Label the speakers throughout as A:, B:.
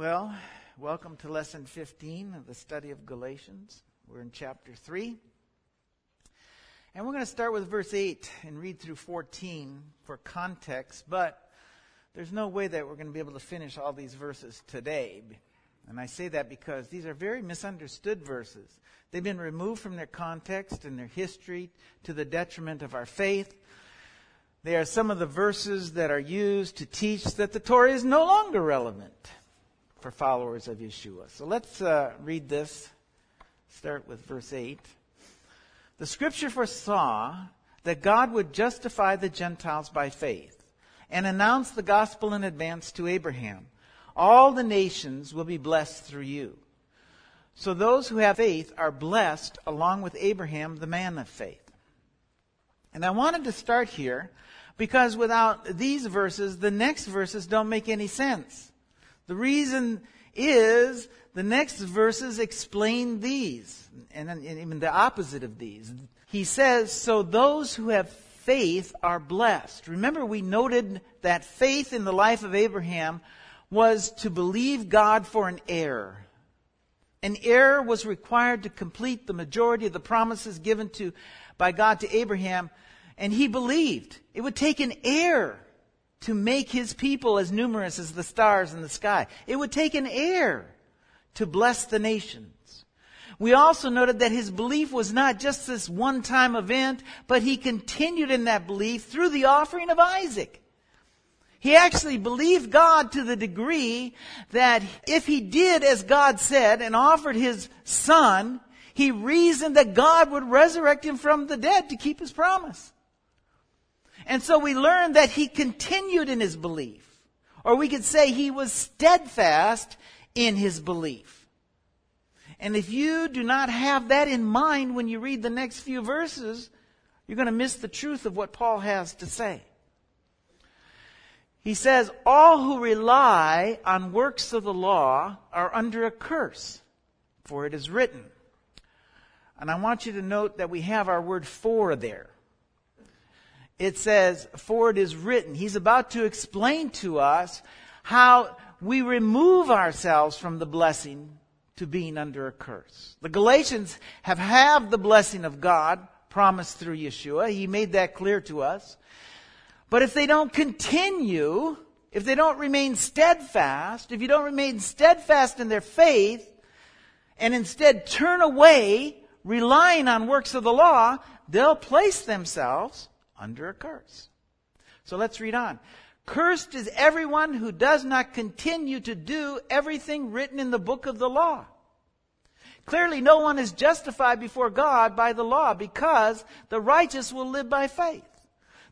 A: Well, welcome to lesson 15 of the study of Galatians. We're in chapter 3. And we're going to start with verse 8 and read through 14 for context, but there's no way that we're going to be able to finish all these verses today. And I say that because these are very misunderstood verses. They've been removed from their context and their history to the detriment of our faith. They are some of the verses that are used to teach that the Torah is no longer relevant for followers of Yeshua. So let's uh, read this. Start with verse 8. The scripture foresaw that God would justify the Gentiles by faith and announce the gospel in advance to Abraham. All the nations will be blessed through you. So those who have faith are blessed along with Abraham, the man of faith. And I wanted to start here because without these verses, the next verses don't make any sense. The reason is the next verses explain these, and, and even the opposite of these. He says, So those who have faith are blessed. Remember, we noted that faith in the life of Abraham was to believe God for an heir. An heir was required to complete the majority of the promises given to by God to Abraham, and he believed. It would take an heir to make his people as numerous as the stars in the sky. It would take an heir to bless the nations. We also noted that his belief was not just this one time event, but he continued in that belief through the offering of Isaac. He actually believed God to the degree that if he did as God said and offered his son, he reasoned that God would resurrect him from the dead to keep his promise. And so we learn that he continued in his belief. Or we could say he was steadfast in his belief. And if you do not have that in mind when you read the next few verses, you're going to miss the truth of what Paul has to say. He says, All who rely on works of the law are under a curse, for it is written. And I want you to note that we have our word for there it says, For it is written. He's about to explain to us how we remove ourselves from the blessing to being under a curse. The Galatians have had the blessing of God promised through Yeshua. He made that clear to us. But if they don't continue, if they don't remain steadfast, if you don't remain steadfast in their faith, and instead turn away, relying on works of the law, they'll place themselves under a curse. So let's read on. Cursed is everyone who does not continue to do everything written in the book of the law. Clearly, no one is justified before God by the law because the righteous will live by faith.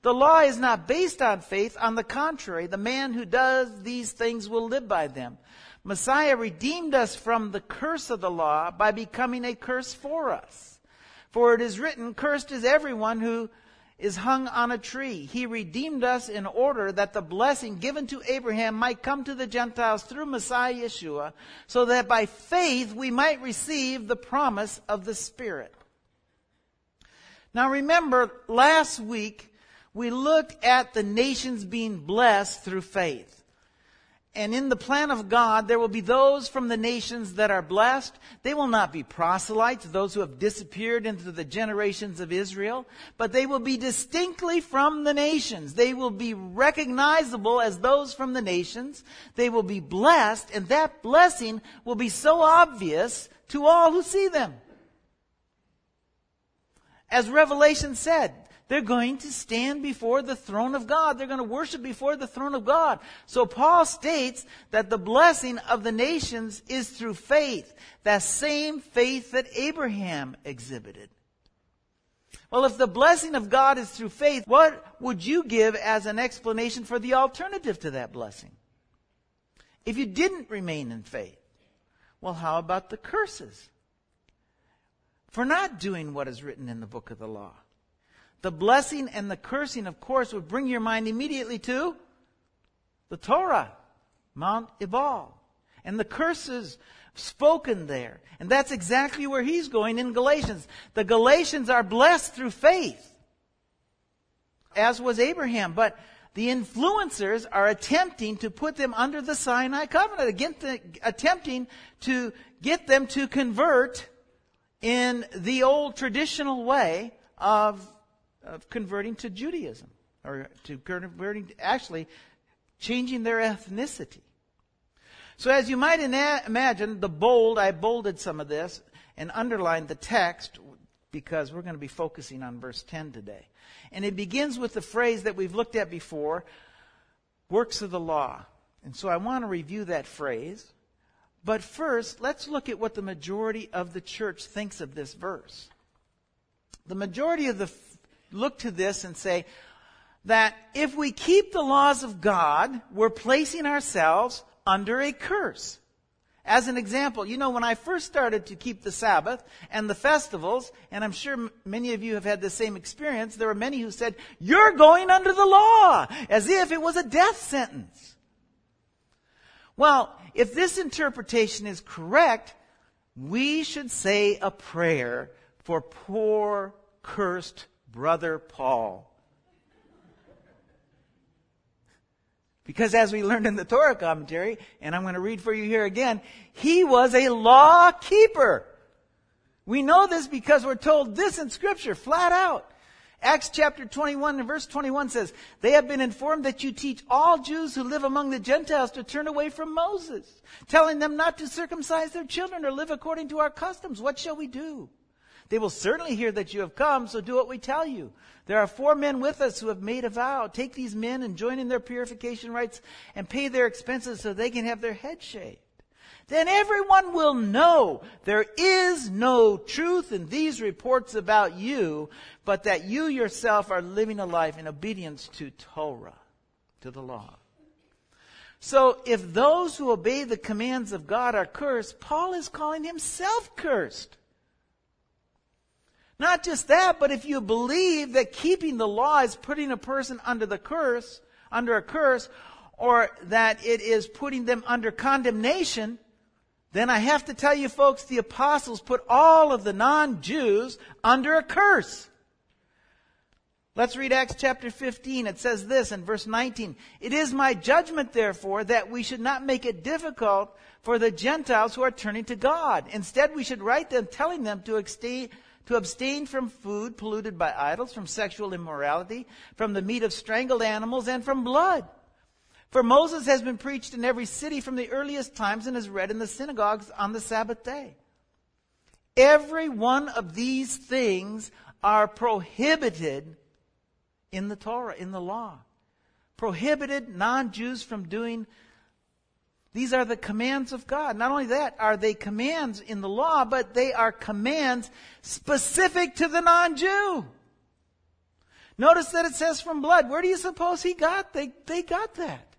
A: The law is not based on faith. On the contrary, the man who does these things will live by them. Messiah redeemed us from the curse of the law by becoming a curse for us. For it is written, Cursed is everyone who is hung on a tree. He redeemed us in order that the blessing given to Abraham might come to the Gentiles through Messiah Yeshua, so that by faith we might receive the promise of the Spirit. Now remember, last week we looked at the nations being blessed through faith. And in the plan of God, there will be those from the nations that are blessed. They will not be proselytes, those who have disappeared into the generations of Israel, but they will be distinctly from the nations. They will be recognizable as those from the nations. They will be blessed, and that blessing will be so obvious to all who see them. As Revelation said, they're going to stand before the throne of God. They're going to worship before the throne of God. So Paul states that the blessing of the nations is through faith. That same faith that Abraham exhibited. Well, if the blessing of God is through faith, what would you give as an explanation for the alternative to that blessing? If you didn't remain in faith, well, how about the curses for not doing what is written in the book of the law? The blessing and the cursing, of course, would bring your mind immediately to the Torah, Mount Ebal, and the curses spoken there. And that's exactly where he's going in Galatians. The Galatians are blessed through faith, as was Abraham. But the influencers are attempting to put them under the Sinai covenant, against the, attempting to get them to convert in the old traditional way of, of converting to Judaism, or to converting, actually changing their ethnicity. So as you might ina- imagine, the bold, I bolded some of this and underlined the text because we're going to be focusing on verse 10 today. And it begins with the phrase that we've looked at before, works of the law. And so I want to review that phrase. But first, let's look at what the majority of the church thinks of this verse. The majority of the look to this and say that if we keep the laws of God, we're placing ourselves under a curse. As an example, you know, when I first started to keep the Sabbath and the festivals, and I'm sure many of you have had the same experience, there were many who said, You're going under the law, as if it was a death sentence. Well, if this interpretation is correct, we should say a prayer for poor, cursed brother Paul. Because as we learned in the Torah commentary, and I'm going to read for you here again, he was a law keeper. We know this because we're told this in scripture flat out. Acts chapter 21 and verse 21 says, They have been informed that you teach all Jews who live among the Gentiles to turn away from Moses, telling them not to circumcise their children or live according to our customs. What shall we do? They will certainly hear that you have come, so do what we tell you. There are four men with us who have made a vow. Take these men and join in their purification rites and pay their expenses so they can have their head shaved. Then everyone will know there is no truth in these reports about you, but that you yourself are living a life in obedience to Torah, to the law. So if those who obey the commands of God are cursed, Paul is calling himself cursed. Not just that, but if you believe that keeping the law is putting a person under the curse, under a curse, or that it is putting them under condemnation, then I have to tell you folks, the apostles put all of the non-Jews under a curse. Let's read Acts chapter 15. It says this in verse 19. It is my judgment, therefore, that we should not make it difficult for the Gentiles who are turning to God. Instead, we should write them telling them to abstain to abstain from food polluted by idols, from sexual immorality, from the meat of strangled animals, and from blood. For Moses has been preached in every city from the earliest times and is read in the synagogues on the Sabbath day. Every one of these things are prohibited in the Torah, in the law. Prohibited non Jews from doing these are the commands of God. Not only that, are they commands in the law, but they are commands specific to the non-Jew. Notice that it says from blood. Where do you suppose he got? They, they got that.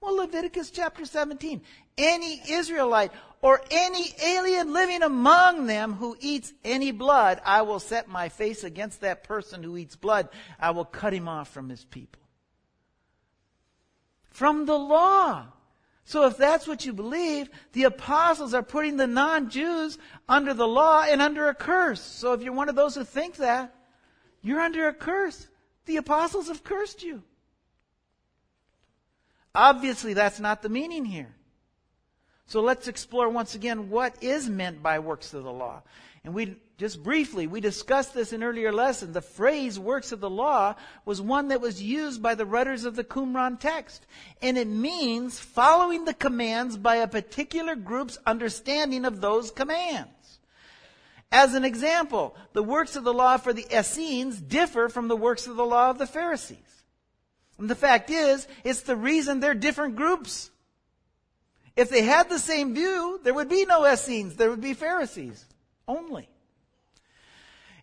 A: Well, Leviticus chapter 17. Any Israelite or any alien living among them who eats any blood, I will set my face against that person who eats blood. I will cut him off from his people. From the law. So if that's what you believe, the apostles are putting the non-Jews under the law and under a curse. So if you're one of those who think that, you're under a curse. The apostles have cursed you. Obviously, that's not the meaning here. So let's explore once again what is meant by works of the law. And we just briefly, we discussed this in earlier lessons. The phrase works of the law was one that was used by the writers of the Qumran text. And it means following the commands by a particular group's understanding of those commands. As an example, the works of the law for the Essenes differ from the works of the law of the Pharisees. And the fact is, it's the reason they're different groups. If they had the same view, there would be no Essenes, there would be Pharisees only.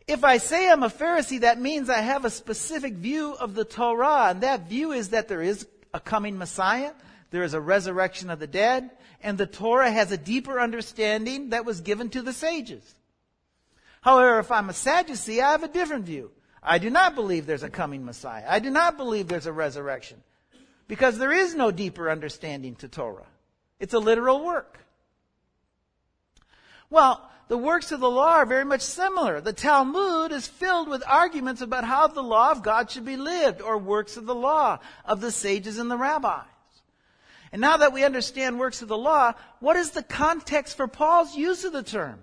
A: If I say I'm a Pharisee, that means I have a specific view of the Torah, and that view is that there is a coming Messiah, there is a resurrection of the dead, and the Torah has a deeper understanding that was given to the sages. However, if I'm a Sadducee, I have a different view. I do not believe there's a coming Messiah. I do not believe there's a resurrection. Because there is no deeper understanding to Torah. It's a literal work. Well, the works of the law are very much similar. The Talmud is filled with arguments about how the law of God should be lived, or works of the law of the sages and the rabbis. And now that we understand works of the law, what is the context for Paul's use of the term?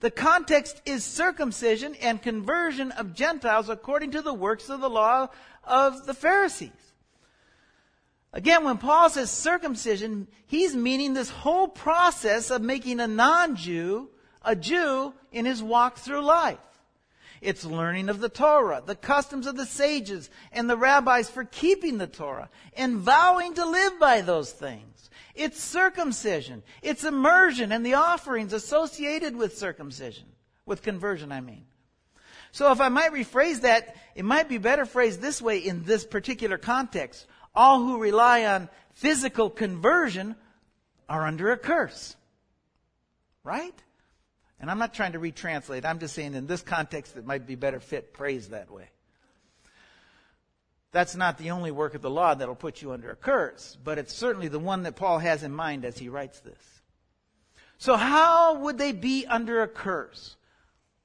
A: The context is circumcision and conversion of Gentiles according to the works of the law of the Pharisees. Again, when Paul says circumcision, he's meaning this whole process of making a non-Jew a Jew in his walk through life. It's learning of the Torah, the customs of the sages and the rabbis for keeping the Torah, and vowing to live by those things. It's circumcision. It's immersion and the offerings associated with circumcision. With conversion, I mean. So if I might rephrase that, it might be better phrased this way in this particular context all who rely on physical conversion are under a curse. Right? And I'm not trying to retranslate. I'm just saying in this context it might be better fit praise that way. That's not the only work of the law that'll put you under a curse, but it's certainly the one that Paul has in mind as he writes this. So how would they be under a curse?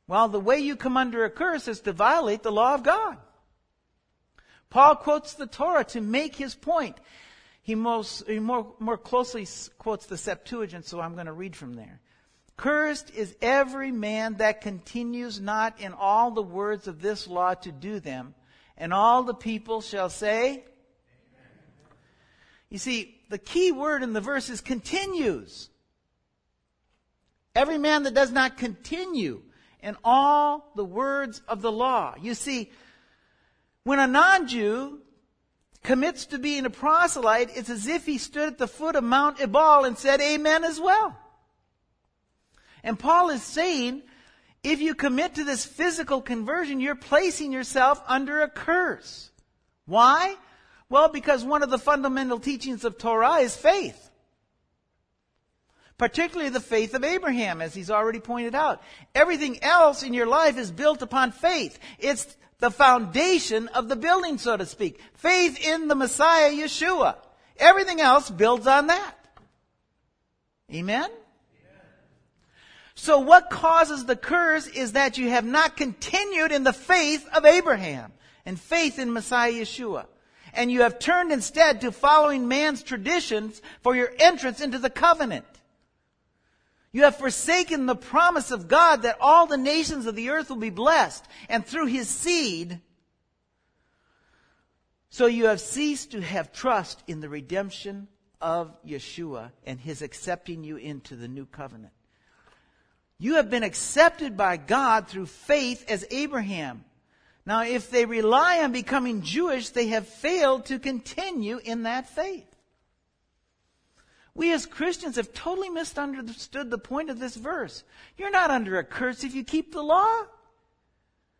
A: Well, the way you come under a curse is to violate the law of God. Paul quotes the Torah to make his point. He, most, he more, more closely quotes the Septuagint, so I'm going to read from there. Cursed is every man that continues not in all the words of this law to do them, and all the people shall say, Amen. You see, the key word in the verse is continues. Every man that does not continue in all the words of the law. You see, when a non-Jew commits to being a proselyte, it's as if he stood at the foot of Mount Ebal and said amen as well. And Paul is saying, if you commit to this physical conversion, you're placing yourself under a curse. Why? Well, because one of the fundamental teachings of Torah is faith. Particularly the faith of Abraham, as he's already pointed out. Everything else in your life is built upon faith. It's the foundation of the building, so to speak. Faith in the Messiah, Yeshua. Everything else builds on that. Amen? So what causes the curse is that you have not continued in the faith of Abraham and faith in Messiah Yeshua. And you have turned instead to following man's traditions for your entrance into the covenant. You have forsaken the promise of God that all the nations of the earth will be blessed, and through his seed, so you have ceased to have trust in the redemption of Yeshua and his accepting you into the new covenant. You have been accepted by God through faith as Abraham. Now, if they rely on becoming Jewish, they have failed to continue in that faith. We as Christians have totally misunderstood the point of this verse. You're not under a curse if you keep the law.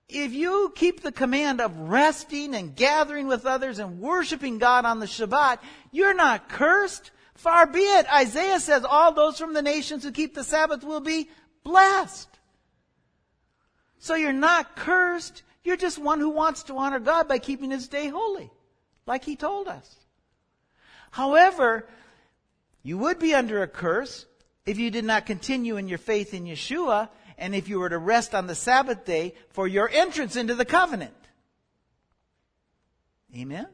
A: If you keep the command of resting and gathering with others and worshiping God on the Shabbat, you're not cursed. Far be it. Isaiah says all those from the nations who keep the Sabbath will be blessed. So you're not cursed. You're just one who wants to honor God by keeping his day holy, like he told us. However, you would be under a curse if you did not continue in your faith in Yeshua and if you were to rest on the Sabbath day for your entrance into the covenant. Amen?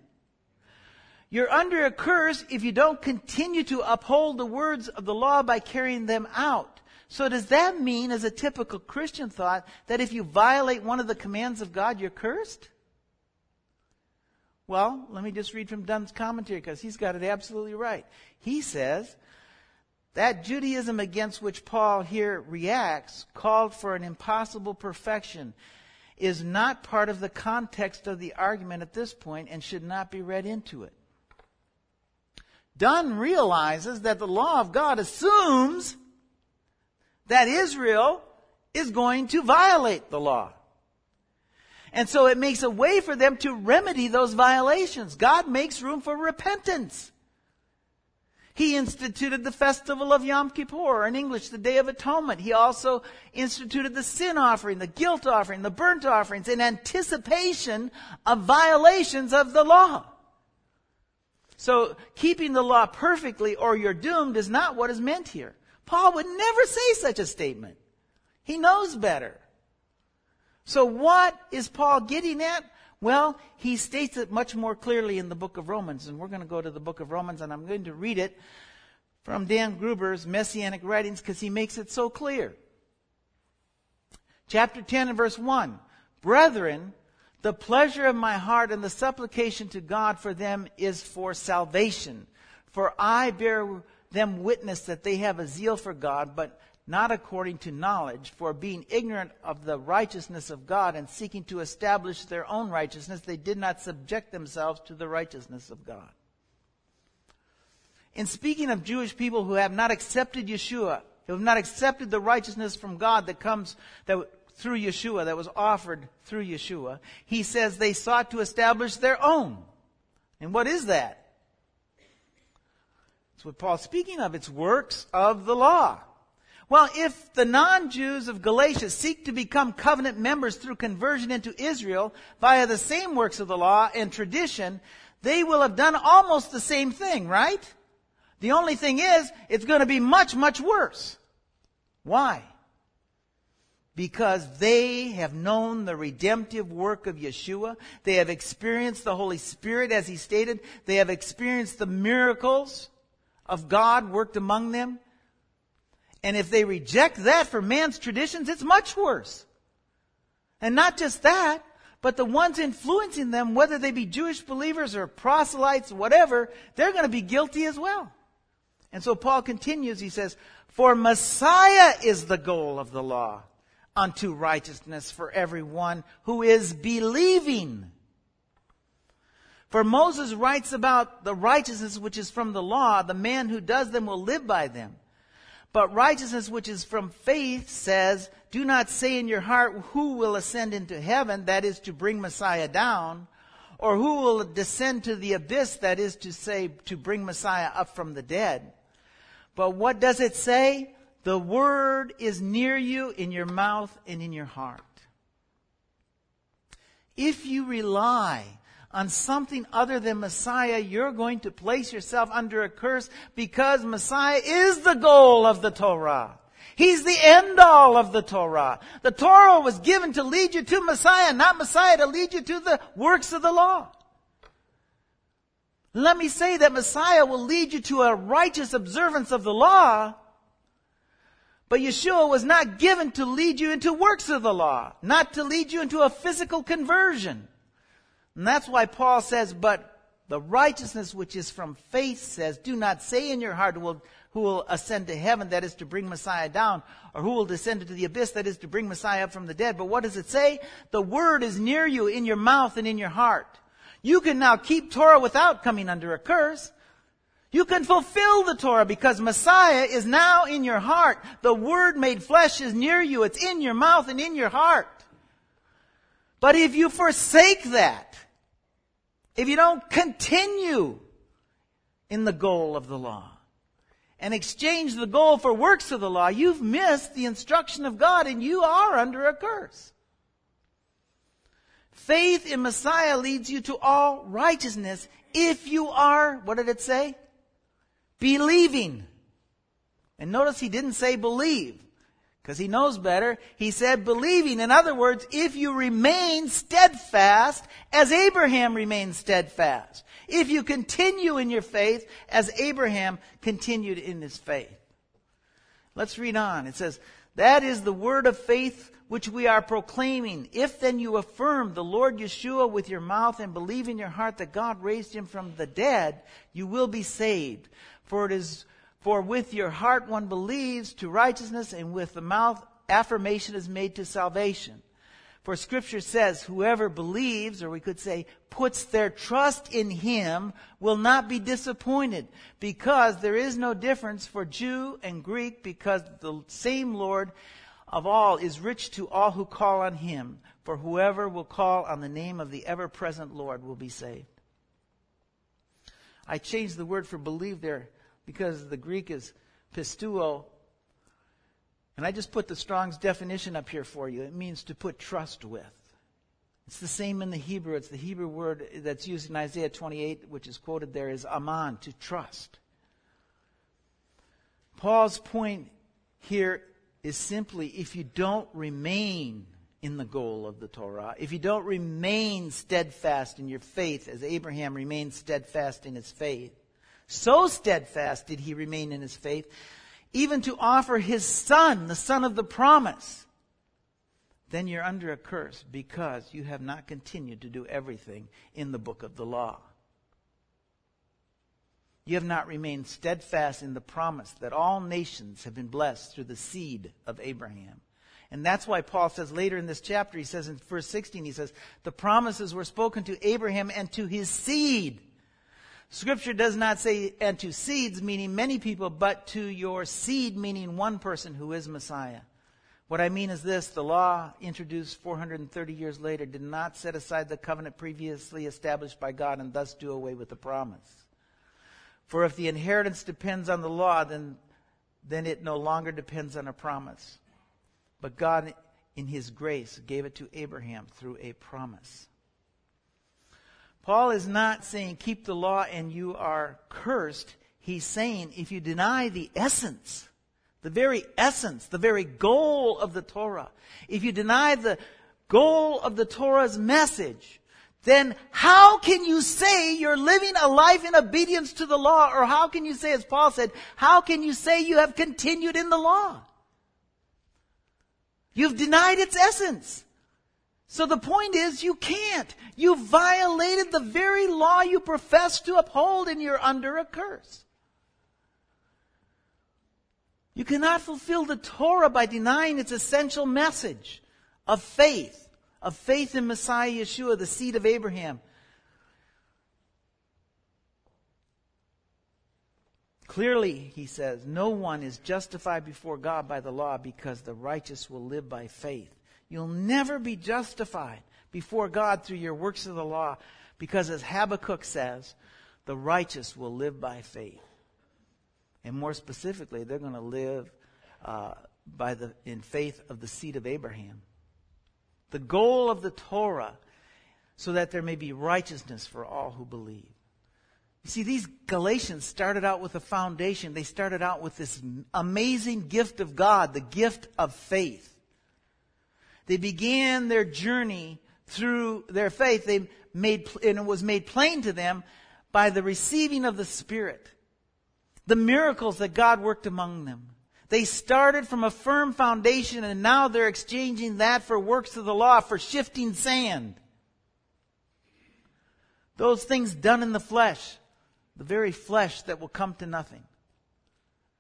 A: You're under a curse if you don't continue to uphold the words of the law by carrying them out. So does that mean, as a typical Christian thought, that if you violate one of the commands of God, you're cursed? Well, let me just read from Dunn's commentary because he's got it absolutely right. He says that Judaism against which Paul here reacts, called for an impossible perfection, is not part of the context of the argument at this point and should not be read into it. Dunn realizes that the law of God assumes that Israel is going to violate the law. And so it makes a way for them to remedy those violations. God makes room for repentance. He instituted the festival of Yom Kippur, or in English, the Day of Atonement. He also instituted the sin offering, the guilt offering, the burnt offerings in anticipation of violations of the law. So keeping the law perfectly or you're doomed is not what is meant here. Paul would never say such a statement. He knows better. So what is Paul getting at? Well, he states it much more clearly in the book of Romans, and we're going to go to the book of Romans, and I'm going to read it from Dan Gruber's Messianic Writings because he makes it so clear. Chapter 10 and verse 1. Brethren, the pleasure of my heart and the supplication to God for them is for salvation. For I bear them witness that they have a zeal for God, but not according to knowledge, for being ignorant of the righteousness of God and seeking to establish their own righteousness, they did not subject themselves to the righteousness of God. In speaking of Jewish people who have not accepted Yeshua, who have not accepted the righteousness from God that comes that through Yeshua, that was offered through Yeshua, he says they sought to establish their own. And what is that? It's what Paul's speaking of. It's works of the law. Well, if the non-Jews of Galatia seek to become covenant members through conversion into Israel via the same works of the law and tradition, they will have done almost the same thing, right? The only thing is, it's going to be much, much worse. Why? Because they have known the redemptive work of Yeshua. They have experienced the Holy Spirit, as he stated. They have experienced the miracles of God worked among them. And if they reject that for man's traditions, it's much worse. And not just that, but the ones influencing them, whether they be Jewish believers or proselytes, whatever, they're going to be guilty as well. And so Paul continues, he says, For Messiah is the goal of the law unto righteousness for everyone who is believing. For Moses writes about the righteousness which is from the law, the man who does them will live by them. But righteousness which is from faith says, do not say in your heart who will ascend into heaven, that is to bring Messiah down, or who will descend to the abyss, that is to say, to bring Messiah up from the dead. But what does it say? The word is near you in your mouth and in your heart. If you rely on something other than Messiah, you're going to place yourself under a curse because Messiah is the goal of the Torah. He's the end all of the Torah. The Torah was given to lead you to Messiah, not Messiah to lead you to the works of the law. Let me say that Messiah will lead you to a righteous observance of the law, but Yeshua was not given to lead you into works of the law, not to lead you into a physical conversion. And that's why Paul says, but the righteousness which is from faith says, do not say in your heart who will, who will ascend to heaven, that is to bring Messiah down, or who will descend into the abyss, that is to bring Messiah up from the dead. But what does it say? The word is near you in your mouth and in your heart. You can now keep Torah without coming under a curse. You can fulfill the Torah because Messiah is now in your heart. The Word made flesh is near you. It's in your mouth and in your heart. But if you forsake that, if you don't continue in the goal of the law and exchange the goal for works of the law, you've missed the instruction of God and you are under a curse. Faith in Messiah leads you to all righteousness if you are, what did it say? Believing. And notice he didn't say believe because he knows better. He said believing. In other words, if you remain steadfast as Abraham remained steadfast. If you continue in your faith as Abraham continued in his faith. Let's read on. It says, that is the word of faith which we are proclaiming. If then you affirm the Lord Yeshua with your mouth and believe in your heart that God raised him from the dead, you will be saved. For it is for with your heart one believes to righteousness, and with the mouth affirmation is made to salvation. For scripture says, whoever believes, or we could say, puts their trust in him, will not be disappointed, because there is no difference for Jew and Greek, because the same Lord of all is rich to all who call on him. For whoever will call on the name of the ever present Lord will be saved. I changed the word for believe there because the Greek is pistuo. And I just put the Strong's definition up here for you. It means to put trust with. It's the same in the Hebrew. It's the Hebrew word that's used in Isaiah 28, which is quoted there, is aman, to trust. Paul's point here is simply if you don't remain in the goal of the Torah, if you don't remain steadfast in your faith as Abraham remained steadfast in his faith, so steadfast did he remain in his faith, even to offer his son, the son of the promise, then you're under a curse because you have not continued to do everything in the book of the law. You have not remained steadfast in the promise that all nations have been blessed through the seed of Abraham. And that's why Paul says later in this chapter, he says in verse 16, he says, the promises were spoken to Abraham and to his seed. Scripture does not say, and to seeds, meaning many people, but to your seed, meaning one person who is Messiah. What I mean is this the law introduced 430 years later did not set aside the covenant previously established by God and thus do away with the promise. For if the inheritance depends on the law, then, then it no longer depends on a promise. But God, in His grace, gave it to Abraham through a promise. Paul is not saying keep the law and you are cursed. He's saying if you deny the essence, the very essence, the very goal of the Torah, if you deny the goal of the Torah's message, then how can you say you're living a life in obedience to the law? Or how can you say, as Paul said, how can you say you have continued in the law? You've denied its essence. So the point is, you can't. You violated the very law you profess to uphold and you're under a curse. You cannot fulfill the Torah by denying its essential message of faith of faith in Messiah Yeshua, the seed of Abraham. Clearly, he says, no one is justified before God by the law because the righteous will live by faith. You'll never be justified before God through your works of the law because, as Habakkuk says, the righteous will live by faith. And more specifically, they're going to live uh, by the, in faith of the seed of Abraham the goal of the Torah, so that there may be righteousness for all who believe. You see, these Galatians started out with a foundation. They started out with this amazing gift of God, the gift of faith. They began their journey through their faith. They made, and it was made plain to them by the receiving of the Spirit, the miracles that God worked among them. They started from a firm foundation and now they're exchanging that for works of the law, for shifting sand. Those things done in the flesh, the very flesh that will come to nothing.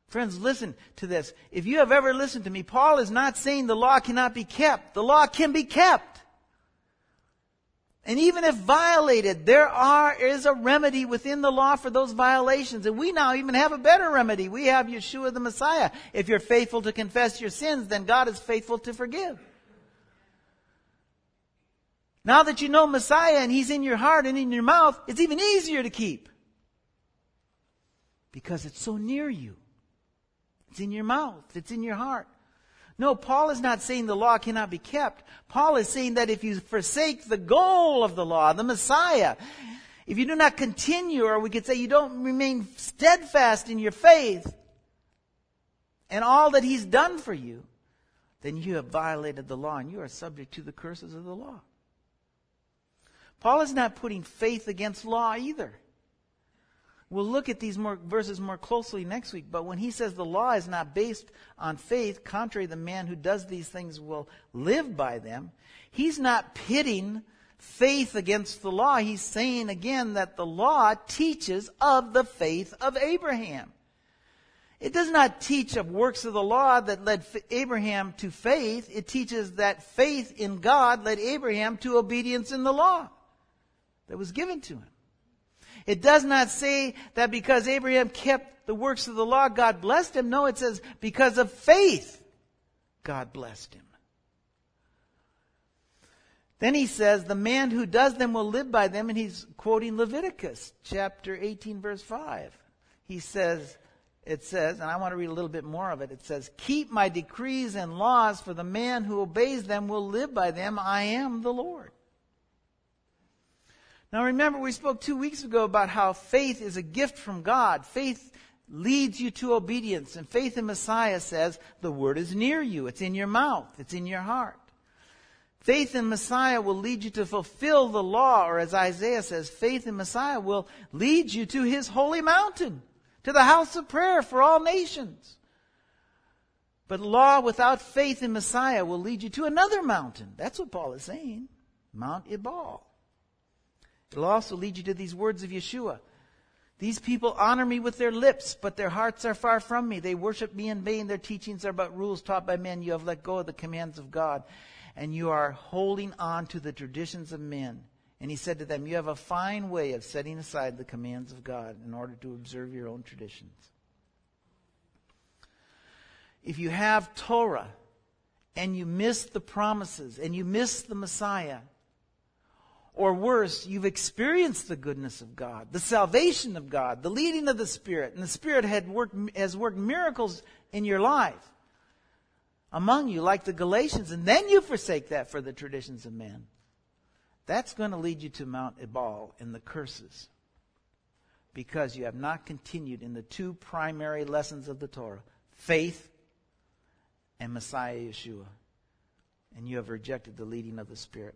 A: Friends, listen to this. If you have ever listened to me, Paul is not saying the law cannot be kept. The law can be kept. And even if violated, there are, is a remedy within the law for those violations. And we now even have a better remedy. We have Yeshua the Messiah. If you're faithful to confess your sins, then God is faithful to forgive. Now that you know Messiah and He's in your heart and in your mouth, it's even easier to keep. Because it's so near you. It's in your mouth. It's in your heart. No, Paul is not saying the law cannot be kept. Paul is saying that if you forsake the goal of the law, the Messiah, if you do not continue, or we could say you don't remain steadfast in your faith and all that he's done for you, then you have violated the law and you are subject to the curses of the law. Paul is not putting faith against law either. We'll look at these more verses more closely next week, but when he says the law is not based on faith, contrary the man who does these things will live by them, he's not pitting faith against the law. He's saying again that the law teaches of the faith of Abraham. It does not teach of works of the law that led Abraham to faith. It teaches that faith in God led Abraham to obedience in the law that was given to him. It does not say that because Abraham kept the works of the law, God blessed him. No, it says because of faith, God blessed him. Then he says, the man who does them will live by them, and he's quoting Leviticus chapter 18 verse 5. He says, it says, and I want to read a little bit more of it. It says, keep my decrees and laws, for the man who obeys them will live by them. I am the Lord. Now remember, we spoke two weeks ago about how faith is a gift from God. Faith leads you to obedience. And faith in Messiah says the word is near you. It's in your mouth. It's in your heart. Faith in Messiah will lead you to fulfill the law, or as Isaiah says, faith in Messiah will lead you to his holy mountain, to the house of prayer for all nations. But law without faith in Messiah will lead you to another mountain. That's what Paul is saying. Mount Ebal. It'll also lead you to these words of Yeshua. These people honor me with their lips, but their hearts are far from me. They worship me in vain. Their teachings are but rules taught by men. You have let go of the commands of God, and you are holding on to the traditions of men. And he said to them, You have a fine way of setting aside the commands of God in order to observe your own traditions. If you have Torah and you miss the promises and you miss the Messiah, or worse, you've experienced the goodness of God, the salvation of God, the leading of the Spirit, and the Spirit had worked, has worked miracles in your life among you, like the Galatians, and then you forsake that for the traditions of men. That's going to lead you to Mount Ebal and the curses because you have not continued in the two primary lessons of the Torah faith and Messiah Yeshua. And you have rejected the leading of the Spirit.